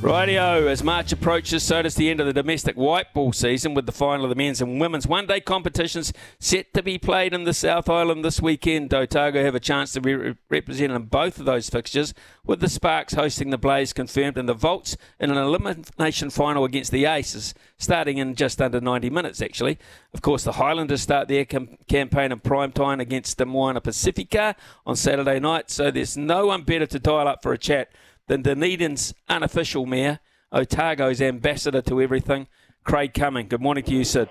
Rightio, as March approaches, so does the end of the domestic white ball season with the final of the men's and women's one day competitions set to be played in the South Island this weekend. Otago have a chance to be re- represented in both of those fixtures, with the Sparks hosting the Blaze confirmed and the Volts in an elimination final against the Aces, starting in just under 90 minutes, actually. Of course, the Highlanders start their com- campaign in prime time against the Moana Pacifica on Saturday night, so there's no one better to dial up for a chat than Dunedin's unofficial mayor, Otago's ambassador to everything, Craig Cumming. Good morning to you, Sid.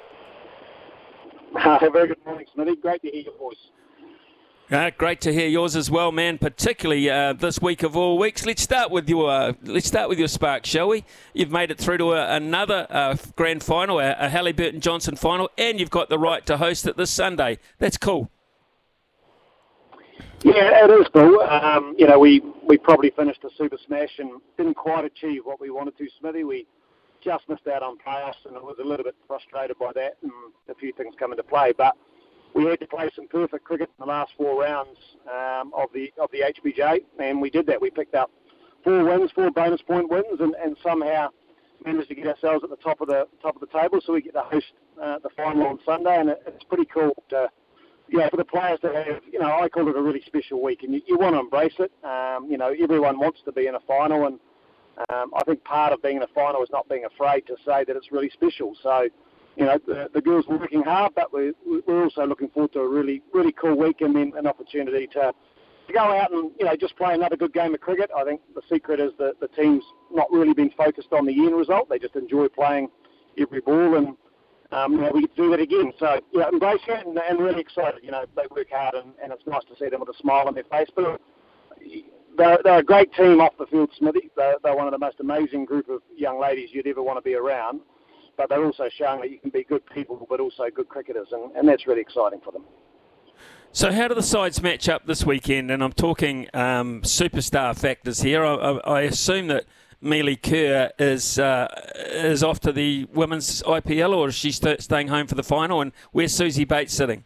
Uh, very good morning, Smithy. Great to hear your voice. Uh, great to hear yours as well, man. Particularly uh, this week of all weeks. Let's start with your uh, let's start with your spark, shall we? You've made it through to a, another uh, grand final, a, a Hallyburton Johnstone final, and you've got the right to host it this Sunday. That's cool. Yeah, it is cool. Um, you know, we, we probably finished the Super Smash and didn't quite achieve what we wanted to, Smithy. We just missed out on playoffs and I was a little bit frustrated by that and a few things come into play. But we had to play some perfect cricket in the last four rounds um, of the of the HBJ, and we did that. We picked up four wins, four bonus point wins, and, and somehow managed to get ourselves at the top of the top of the table. So we get to host uh, the final on Sunday, and it, it's pretty cool to yeah, for the players to have, you know, I call it a really special week, and you, you want to embrace it. Um, you know, everyone wants to be in a final, and um, I think part of being in a final is not being afraid to say that it's really special. So, you know, the, the girls are working hard, but we're, we're also looking forward to a really, really cool week and then an opportunity to, to go out and, you know, just play another good game of cricket. I think the secret is that the team's not really been focused on the end result. They just enjoy playing every ball and um, we get to do that again. So, yeah, embrace it and, and really excited. You know, they work hard and, and it's nice to see them with a smile on their face. But they're, they're a great team off the field, Smithy. They're, they're one of the most amazing group of young ladies you'd ever want to be around. But they're also showing that you can be good people, but also good cricketers, and, and that's really exciting for them. So, how do the sides match up this weekend? And I'm talking um, superstar factors here. I, I, I assume that Melie Kerr is uh, is off to the women's IPL, or is she st- staying home for the final? And where's Suzie Bates sitting?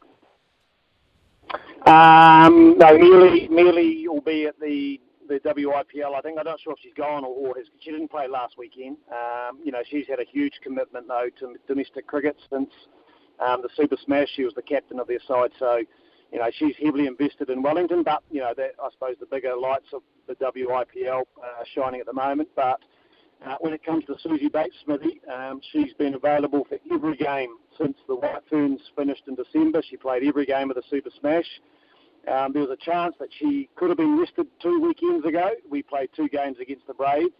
Um, no, Melie, Melie will be at the the WIPL. I think I'm not sure if she's gone or, or has, she didn't play last weekend. Um, you know, she's had a huge commitment though to domestic cricket since um, the Super Smash. She was the captain of their side, so you know she's heavily invested in Wellington. But you know, that, I suppose the bigger lights of the WIPL uh, shining at the moment. But uh, when it comes to Suzie Bates Smithy, um, she's been available for every game since the White Ferns finished in December. She played every game of the Super Smash. Um, there was a chance that she could have been rested two weekends ago. We played two games against the Braves.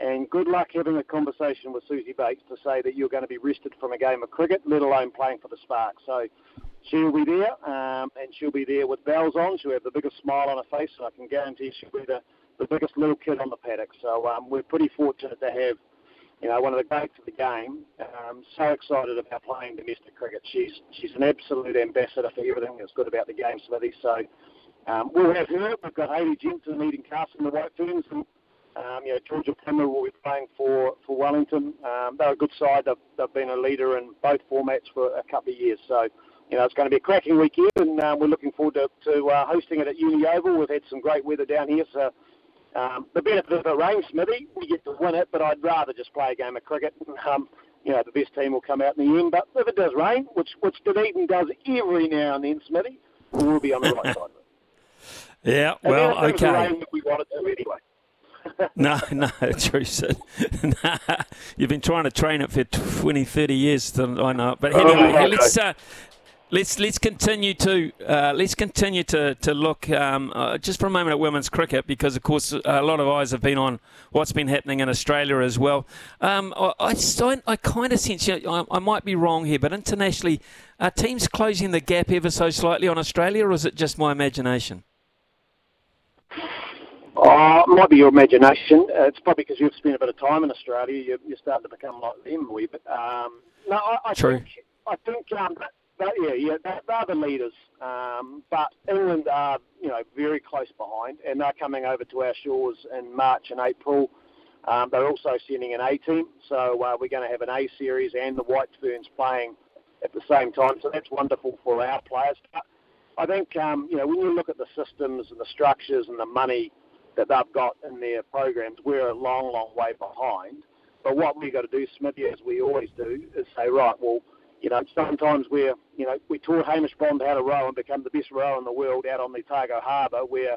And good luck having a conversation with Suzie Bates to say that you're going to be rested from a game of cricket, let alone playing for the Sparks. So she'll be there, um, and she'll be there with bells on. She'll have the biggest smile on her face, and I can guarantee she'll be the, the biggest little kid on the paddock. So um, we're pretty fortunate to have, you know, one of the greats of the game. Um, so excited about playing domestic cricket. She's she's an absolute ambassador for everything that's good about the game, Smithy. So um, we'll have her. We've got Hayley Jensen leading cast in the White Ferns, um, you know, Georgia Plimmer will be playing for, for Wellington. Um, they're a good side. They've, they've been a leader in both formats for a couple of years. So you know, it's going to be a cracking weekend, and uh, we're looking forward to, to uh, hosting it at Uni Oval. We've had some great weather down here, so um, the benefit of the rain, Smithy, we get to win it, but I'd rather just play a game of cricket. Um, you know, the best team will come out in the end. But if it does rain, which which Dunedin does every now and then, Smithy, we'll be on the right side of it. Yeah, well, and okay. Rain we want it to anyway. no, no, true, nah, you've been trying to train it for 20, 30 years. I know. But anyway, Oh, okay. let's uh, let's let's continue to uh, let's continue to to look um, uh, just for a moment at women's cricket because of course a lot of eyes have been on what's been happening in Australia as well. Um, I I, I kind of sense you know, I, I might be wrong here, but internationally, are teams closing the gap ever so slightly on Australia, or is it just my imagination? Oh, it might be your imagination. Uh, it's probably because you've spent a bit of time in Australia. You're, you're starting to become like them a wee bit. Um, no, I, I True. think I think um, that, yeah, yeah, they're, they're the leaders. Um, but England are, you know, very close behind, and they're coming over to our shores in March and April. Um, they're also sending an A team, so uh, we're going to have an A series and the White Ferns playing at the same time. So that's wonderful for our players. But I think um, you know when you look at the systems and the structures and the money that they've got in their programs. We're a long, long way behind. But what we've got to do, Smithy, as we always do, is say, right, well, you know, sometimes we're, you know, we taught Hamish Bond how to row and become the best rower in the world out on the Otago Harbour where,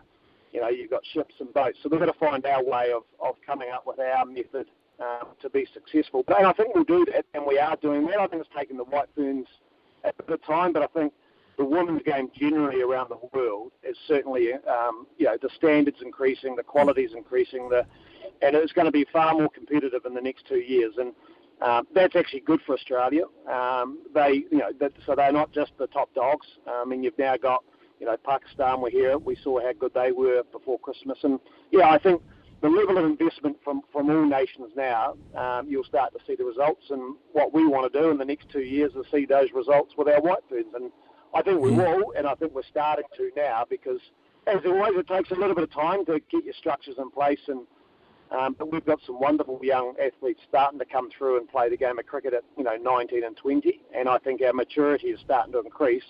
you know, you've got ships and boats. So we've got to find our way of, of coming up with our method um, to be successful. But I think we'll do that, and we are doing that. I think it's taken the White Ferns a bit time, but I think the women's game generally around the world is certainly, um, you know, the standards increasing, the quality's increasing, the, and it's going to be far more competitive in the next two years. And um, that's actually good for Australia. Um, they, you know, that, so they're not just the top dogs. I mean, you've now got, you know, Pakistan were here. We saw how good they were before Christmas, and yeah, I think the level of investment from, from all nations now, um, you'll start to see the results. And what we want to do in the next two years is see those results with our white ferns. And I think we mm. will, and I think we're starting to now because, as always, it takes a little bit of time to get your structures in place. And um, but we've got some wonderful young athletes starting to come through and play the game of cricket at you know 19 and 20, and I think our maturity is starting to increase.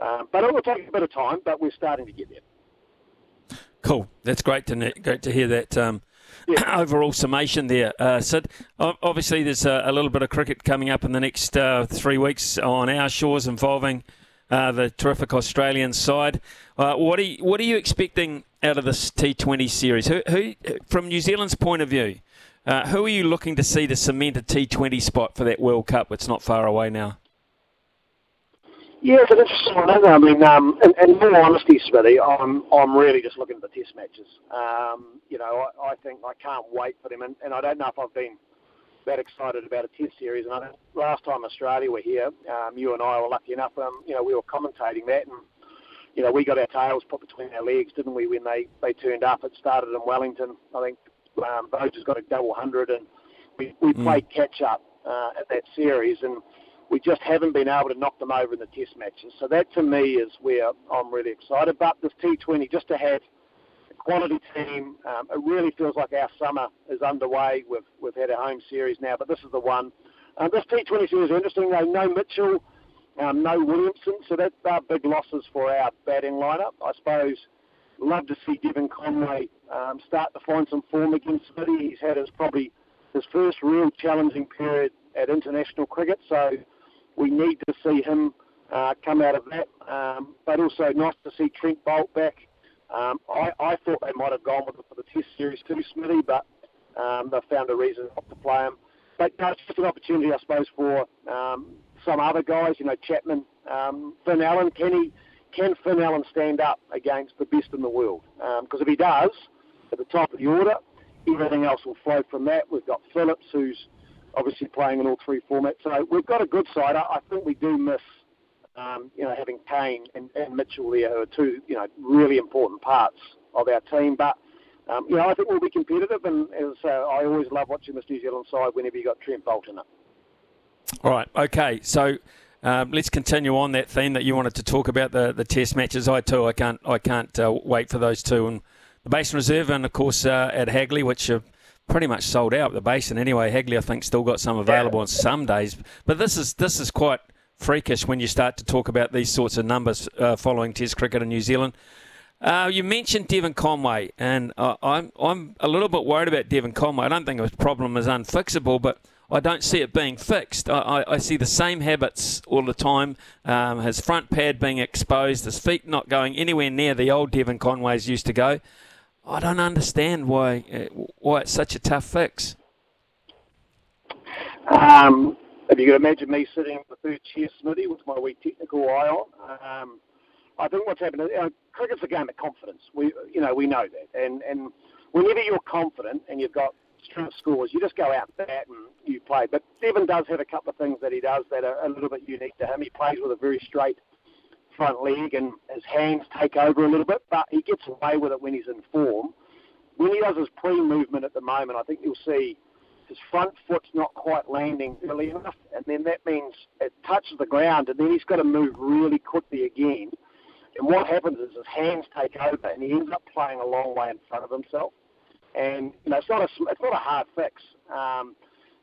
Um, but it will take a bit of time, but we're starting to get there. Cool. That's great to great to hear that. Um, yeah. overall summation there, uh, Sid. Obviously, there's a, a, little bit of cricket coming up in the next uh, three weeks on our shores involving uh, the terrific Australian side. Uh, what are you, what are you expecting out of this T20 series? Who, who from New Zealand's point of view, uh, who are you looking to see to cement a T20 spot for that World Cup? It's not far away now. Yeah, it's an interesting one. I mean, um, in, in all honesty, Smithy, I'm I'm really just looking at the Test matches. Um, you know, I, I think I can't wait for them, and, and I don't know if I've been that excited about a Test series. And I last time Australia were here, um, you and I were lucky enough. Um, you know, we were commentating that, and you know, we got our tails put between our legs, didn't we? When they they turned up, it started in Wellington. I think um, has got a double hundred, and we we mm. played catch up uh, at that series, and we just haven't been able to knock them over in the Test matches. So that to me is where I'm really excited. But this T20, just to have quality team. Um, it really feels like our summer is underway. We've, we've had a home series now, but this is the one. Um, this T20 series is interesting, though. No Mitchell, um, no Williamson, so that are big losses for our batting lineup. I suppose love to see Devon Conway um, start to find some form against City. He's had his probably his first real challenging period at international cricket, so we need to see him uh, come out of that. Um, but also nice to see Trent Boult back. Um, I, I thought they might have gone with it for the Test series too, Smithy, but um, they found a reason not to play him. But no, it's just an opportunity, I suppose, for um, some other guys. You know, Chapman, um, Finn Allen. Can he? Can Finn Allen stand up against the best in the world? Because um, if he does, at the top of the order, everything else will flow from that. We've got Phillips, who's obviously playing in all three formats. So we've got a good side. I, I think we do miss um, you know, having Kane and, and Mitchell there are two, you know, really important parts of our team. But, um, you know, I think we'll be competitive, and as uh, I always love watching this New Zealand side whenever you got Trent Boult in it. All right, okay, so um, let's continue on that theme that you wanted to talk about the, the Test matches. I too, I can't, I can't uh, wait for those two, and the Basin Reserve, and of course uh, at Hagley, which are pretty much sold out. The Basin anyway. Hagley, I think, still got some available on some days, but this is this is quite freakish when you start to talk about these sorts of numbers uh, following Test cricket in New Zealand. Uh, you mentioned Devon Conway, and uh, I'm I'm a little bit worried about Devon Conway. I don't think his problem is unfixable, but I don't see it being fixed. I, I, I see the same habits all the time. Um, his front pad being exposed, his feet not going anywhere near the old Devon Conways used to go. I don't understand why uh, why it's such a tough fix. Um, if you can imagine me sitting in the third chair, Smithy, with my wee technical eye on, um, I think what's happened, you know, cricket's a game of confidence. We, you know, we know that, and and whenever you're confident and you've got strong scores, you just go out bat and you play. But Devon does have a couple of things that he does that are a little bit unique to him. He plays with a very straight front leg, and his hands take over a little bit, but he gets away with it when he's in form. When he does his pre-movement at the moment, I think you'll see his front foot's not quite landing early enough, and then that means it touches the ground, and then he's got to move really quickly again. And what happens is his hands take over, and he ends up playing a long way in front of himself. And you know, it's not a it's not a hard fix. Um,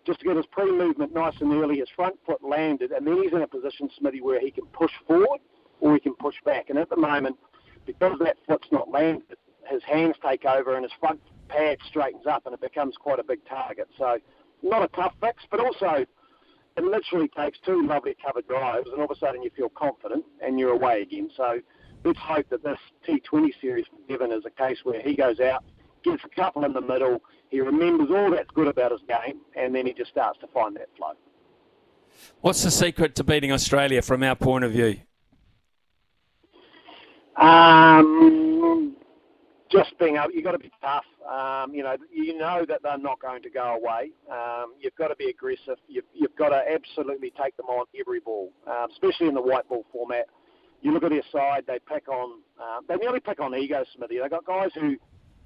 just to get his pre-movement nice and early, his front foot landed, and then he's in a position, Smithy, where he can push forward or he can push back. And at the moment, because that foot's not landed, his hands take over and his front pad straightens up and it becomes quite a big target. So not a tough fix, but also it literally takes two lovely covered drives and all of a sudden you feel confident and you're away again. So let's hope that this T20 series for Devon is a case where he goes out, gets a couple in the middle, he remembers all that's good about his game, and then he just starts to find that flow. What's the secret to beating Australia from our point of view? Um, just being able, you've got to be tough. Um, you know, you know that they're not going to go away. Um, you've got to be aggressive. You've, you've got to absolutely take them on every ball, um, especially in the white ball format. You look at their side; they pick on, uh, they nearly pick on ego, Smithy. They've got guys who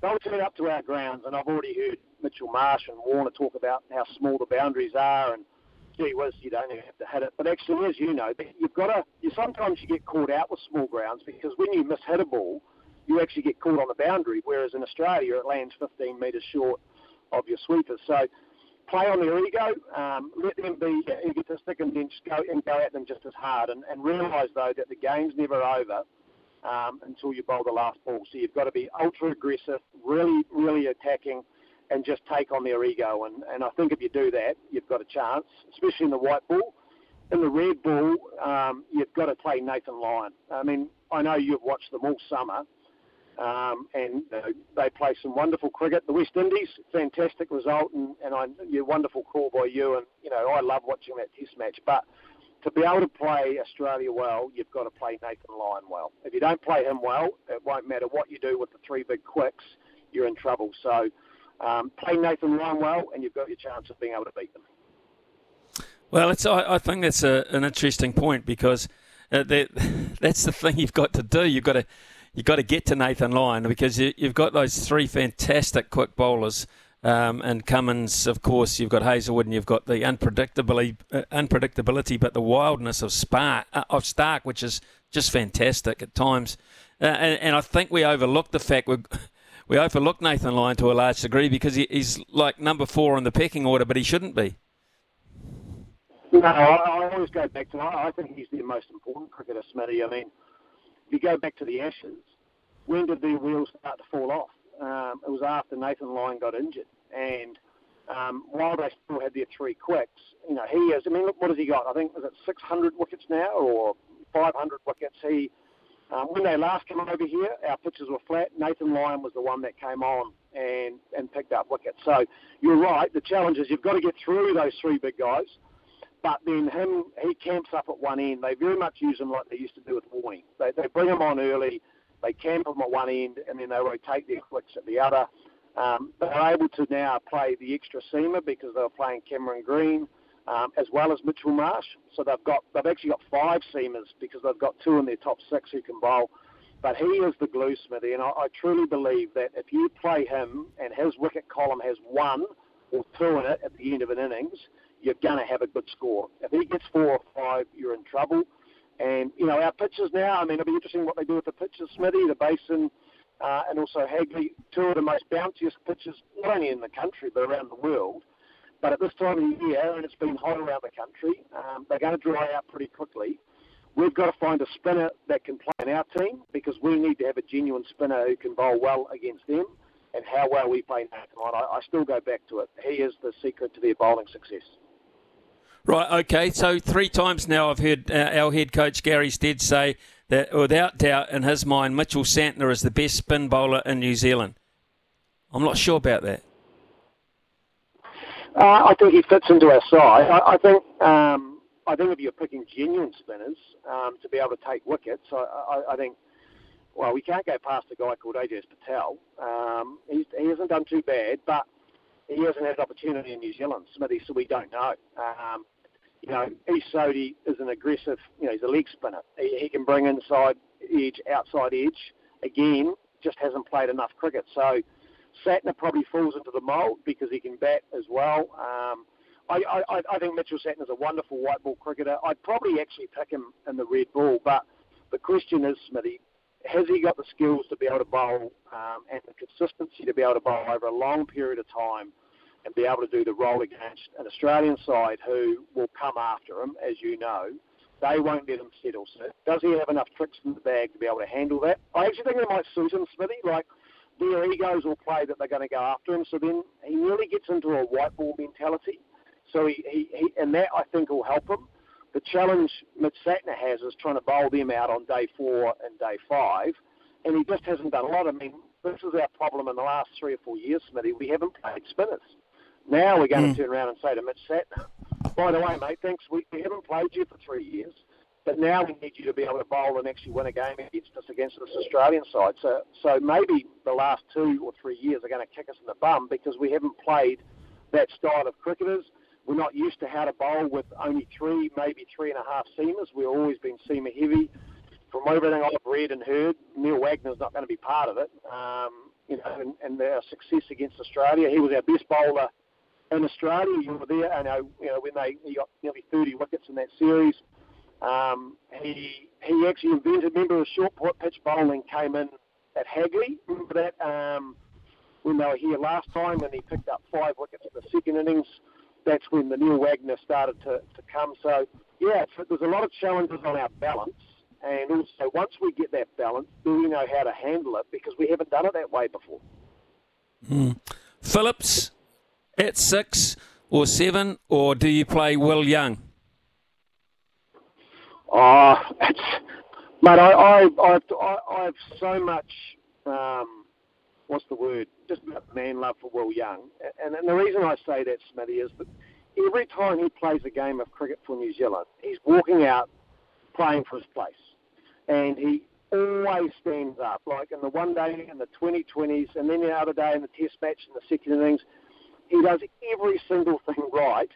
they'll turn up to our grounds, and I've already heard Mitchell Marsh and Warner talk about how small the boundaries are, and gee whiz, you don't even have to hit it. But actually, as you know, you've got to. You sometimes you get caught out with small grounds because when you miss hit a ball, you actually get caught on the boundary. Whereas in Australia, it lands 15 metres short of your sweepers. So play on their ego, um, let them be egotistic, and then just go and go at them just as hard. And, and realise though that the game's never over um, until you bowl the last ball. So you've got to be ultra aggressive, really, really attacking, and just take on their ego. And, and I think if you do that, you've got a chance, especially in the white ball. In the red ball, um, you've got to play Nathan Lyon. I mean, I know you've watched them all summer, um, and uh, they play some wonderful cricket. The West Indies, fantastic result, and, and I, yeah, wonderful call by you. And you know, I love watching that Test match. But to be able to play Australia well, you've got to play Nathan Lyon well. If you don't play him well, it won't matter what you do with the three big quicks, you're in trouble. So um, play Nathan Lyon well, and you've got your chance of being able to beat them. Well, it's, I, I think that's a, an interesting point because uh, that, that's the thing you've got to do. You've got to you've got to get to Nathan Lyon because you, have got those three fantastic quick bowlers um, and Cummins, of course, you've got Hazlewood, and you've got the unpredictability, uh, unpredictability, but the wildness of Spark, uh, of Starc, which is just fantastic at times. Uh, and, and, I think we overlook the fact we we overlook Nathan Lyon to a large degree because he, he's like number four in the pecking order, but he shouldn't be. No, I, I always go back to. I think he's the most important cricketer, Smitty. I mean, you go back to the Ashes, when did the wheels start to fall off? um, it was after Nathan Lyon got injured. And um, while they still had their three quicks, you know, he is, I mean, look, what has he got? I think, is it 600 wickets now or 500 wickets? He, um, when they last came over here, our pitches were flat. Nathan Lyon was the one that came on and, and picked up wickets. So you're right. The challenge is you've got to get through those three big guys. But then him, he camps up at one end. They very much use him like they used to do with Warney. They, they bring him on early they camp them at one end and then they rotate their quicks at the other. Um, they're able to now play the extra seamer because they were playing Cameron Green um, as well as Mitchell Marsh. So they've got they've actually got five seamers because they've got two in their top six who can bowl. But he is the glue, Smithy, and I, I truly believe that if you play him and his wicket column has one or two in it at the end of an innings, you're going to have a good score. If he gets four or five, you're in trouble. And, you know, our pitches now, I mean, it'll be interesting what they do with the pitches, Smithy, the Basin, uh, and also Hagley, two of the most bounciest pitches, not only in the country, but around the world. But at this time of the year, and it's been hot around the country, um, they're going to dry out pretty quickly. We've got to find a spinner that can play in our team because we need to have a genuine spinner who can bowl well against them and how well we play Nathan I, I still go back to it. He is the secret to their bowling success. Right, okay. So three times now I've heard uh, our head coach Gary Stead say that without doubt in his mind Mitchell Santner is the best spin bowler in New Zealand. I'm not sure about that. Uh, I think he fits into our side. I, I think um, I think if you're picking genuine spinners um, to be able to take wickets, I, I, I think well we can't go past a guy called Ajaz Patel. Um, he hasn't done too bad, but he hasn't had an opportunity in New Zealand, Smithy, so we don't know. Um, you know, Ish Sodhi is an aggressive, you know, he's a leg spinner. He, he can bring inside edge, outside edge. Again, just hasn't played enough cricket. So Santner probably falls into the mould because he can bat as well. Um, I, I, I think Mitchell Santner is a wonderful white ball cricketer. I'd probably actually pick him in the red ball, but the question is, Smithy, has he got the skills to be able to bowl um, and the consistency to be able to bowl over a long period of time and be able to do the role against an Australian side who will come after him, as you know. They won't let him settle. So does he have enough tricks in the bag to be able to handle that? I actually think it might suit him, Smithy. Like their egos will play that they're going to go after him. So then he really gets into a white ball mentality. So he, he, he and that I think will help him. The challenge Mitch Santner has is trying to bowl them out on day four and day five, and he just hasn't done a lot. I mean, this is our problem in the last three or four years, Smithy. We haven't played spinners. Now we're going mm. to turn around and say to Mitch Santner, by the way, mate, thanks. We, we haven't played you for three years, but now we need you to be able to bowl and actually win a game against us against this Australian side. So, so maybe the last two or three years are going to kick us in the bum because we haven't played that style of cricketers. We're not used to how to bowl with only three, maybe three and a half seamers. We've always been seamer heavy. From everything I've read and heard, Neil Wagner's not going to be part of it. Um, you know, and, and their success against Australia, he was our best bowler in Australia. You were there. I know, you know, when they he got nearly 30 wickets in that series. Um, he he actually invented. Remember, the short pitch bowling came in at Hagley. Remember that um, when they were here last time, and he picked up five wickets in the second innings that's when the Neil Wagner started to, to come. So, yeah, there's a lot of challenges on our balance. And also, once we get that balance, do we know how to handle it? Because we haven't done it that way before. Mm. Phillips at six or seven, or do you play Will Young? Oh, it's, mate, I, I, I, I have so much. Um, what's the word? Just man love for Will Young. And, and the reason I say that, Smitty, is that every time he plays a game of cricket for New Zealand, he's walking out playing for his place. And he always stands up, like in the one day in the 2020s, and then the other day in the test match in the second innings. He does every single thing right,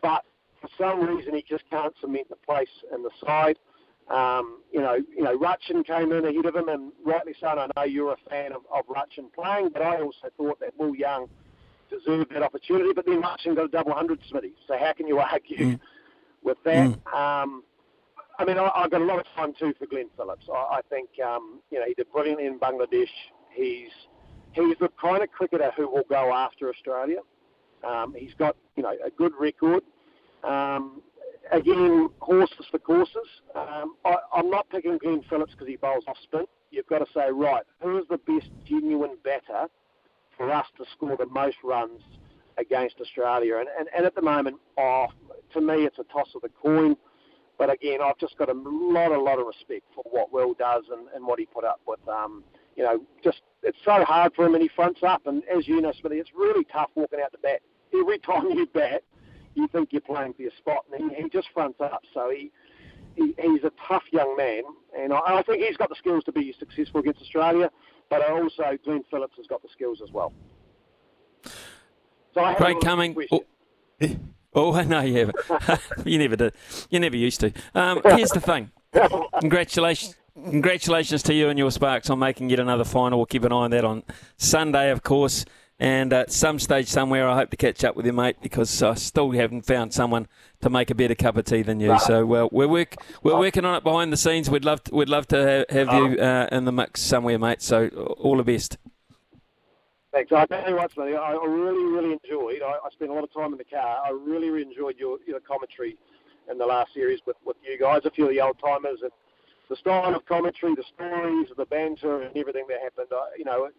but for some reason he just can't cement the place in the side. Um, you know, you know, Rachin came in ahead of him, and rightly so. And I know you're a fan of, of Rachin playing, but I also thought that Will Young deserved that opportunity. But then Rachin got a double hundred, Smitty. So how can you argue mm. with that? Mm. Um, I mean, I, I've got a lot of time too for Glenn Phillips. I, I think um, you know he did brilliantly in Bangladesh. He's he's the kind of cricketer who will go after Australia. Um, he's got you know a good record. Um, again, horses for courses. Um, I, I'm not picking Glenn Phillips because he bowls off spin. You've got to say, right, who is the best genuine batter for us to score the most runs against Australia? And, and, and at the moment, oh, to me, it's a toss of the coin. But again, I've just got a lot, a lot of respect for what Will does and, and what he put up with. Um, you know, just it's so hard for him, and he fronts up. And as you know, Smithy, it's really tough walking out the bat. Every time you bat, you think you're playing for your spot, and he, he just fronts up. So he, he he's a tough young man, and I, I think he's got the skills to be successful against Australia. But also, Glenn Phillips has got the skills as well. So Great coming. Oh, oh, I know you haven't. you never did. You never used to. Um, here's the thing. Congratulations. Congratulations to you and your Sparks on making yet another final. We'll keep an eye on that on Sunday, of course. And at some stage somewhere, I hope to catch up with you, mate, because I still haven't found someone to make a better cup of tea than you. So well, we're work we're working on it behind the scenes. We'd love to, we'd love to have, you uh, in the mix somewhere, mate. So all the best. Thanks. I tell you what, Smitty, I really, really enjoyed. I, I spent a lot of time in the car. I really, really enjoyed your, your commentary in the last series with, with you guys, a few of the old timers, and the style of commentary, the stories, the banter, and everything that happened. I, you know,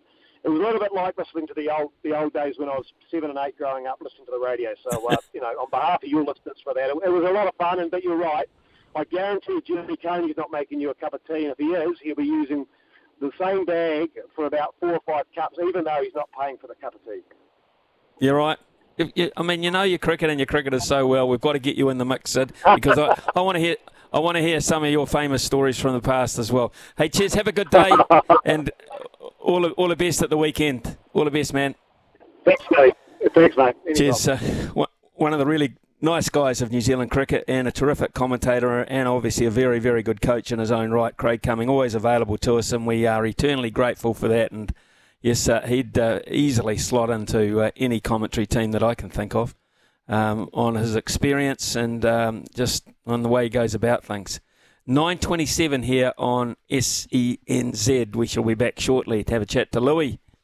it was a little bit like listening to the old the old days when I was seven and eight growing up, listening to the radio. So, uh, you know, on behalf of your listeners for that, it, it, was a lot of fun. And but you're right, I guarantee Jimmy Coney's not making you a cup of tea, and if he is, he'll be using the same bag for about four or five cups, even though he's not paying for the cup of tea. You're right. I mean, you know your cricket and your cricketers so well. We've got to get you in the mix, Sid, because I, I want to hear I want to hear some of your famous stories from the past as well. Hey, cheers. Have a good day, and all the, all the best at the weekend. All the best, man. Thanks, mate. Thanks, mate. Cheers. Uh, one of the really nice guys of New Zealand cricket and a terrific commentator and obviously a very, very good coach in his own right. Craig Cumming, always available to us, and we are eternally grateful for that. And yes, uh, he'd uh, easily slot into uh, any commentary team that I can think of um, on his experience and um, just on the way he goes about things. 9.27 here on SENZ. We shall be back shortly to have a chat to Louis